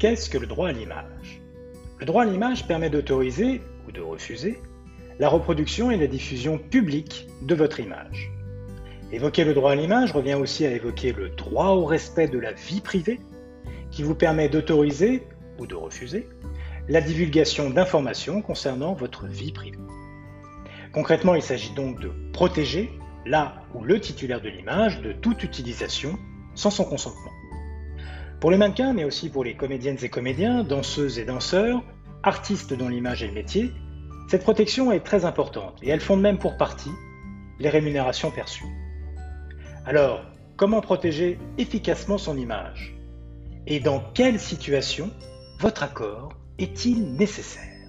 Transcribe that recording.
Qu'est-ce que le droit à l'image? Le droit à l'image permet d'autoriser ou de refuser la reproduction et la diffusion publique de votre image. Évoquer le droit à l'image revient aussi à évoquer le droit au respect de la vie privée qui vous permet d'autoriser ou de refuser la divulgation d'informations concernant votre vie privée. Concrètement, il s'agit donc de protéger là ou le titulaire de l'image de toute utilisation sans son consentement. Pour les mannequins, mais aussi pour les comédiennes et comédiens, danseuses et danseurs, artistes dont l'image est le métier, cette protection est très importante et elle fonde même pour partie les rémunérations perçues. Alors, comment protéger efficacement son image? Et dans quelle situation votre accord est-il nécessaire?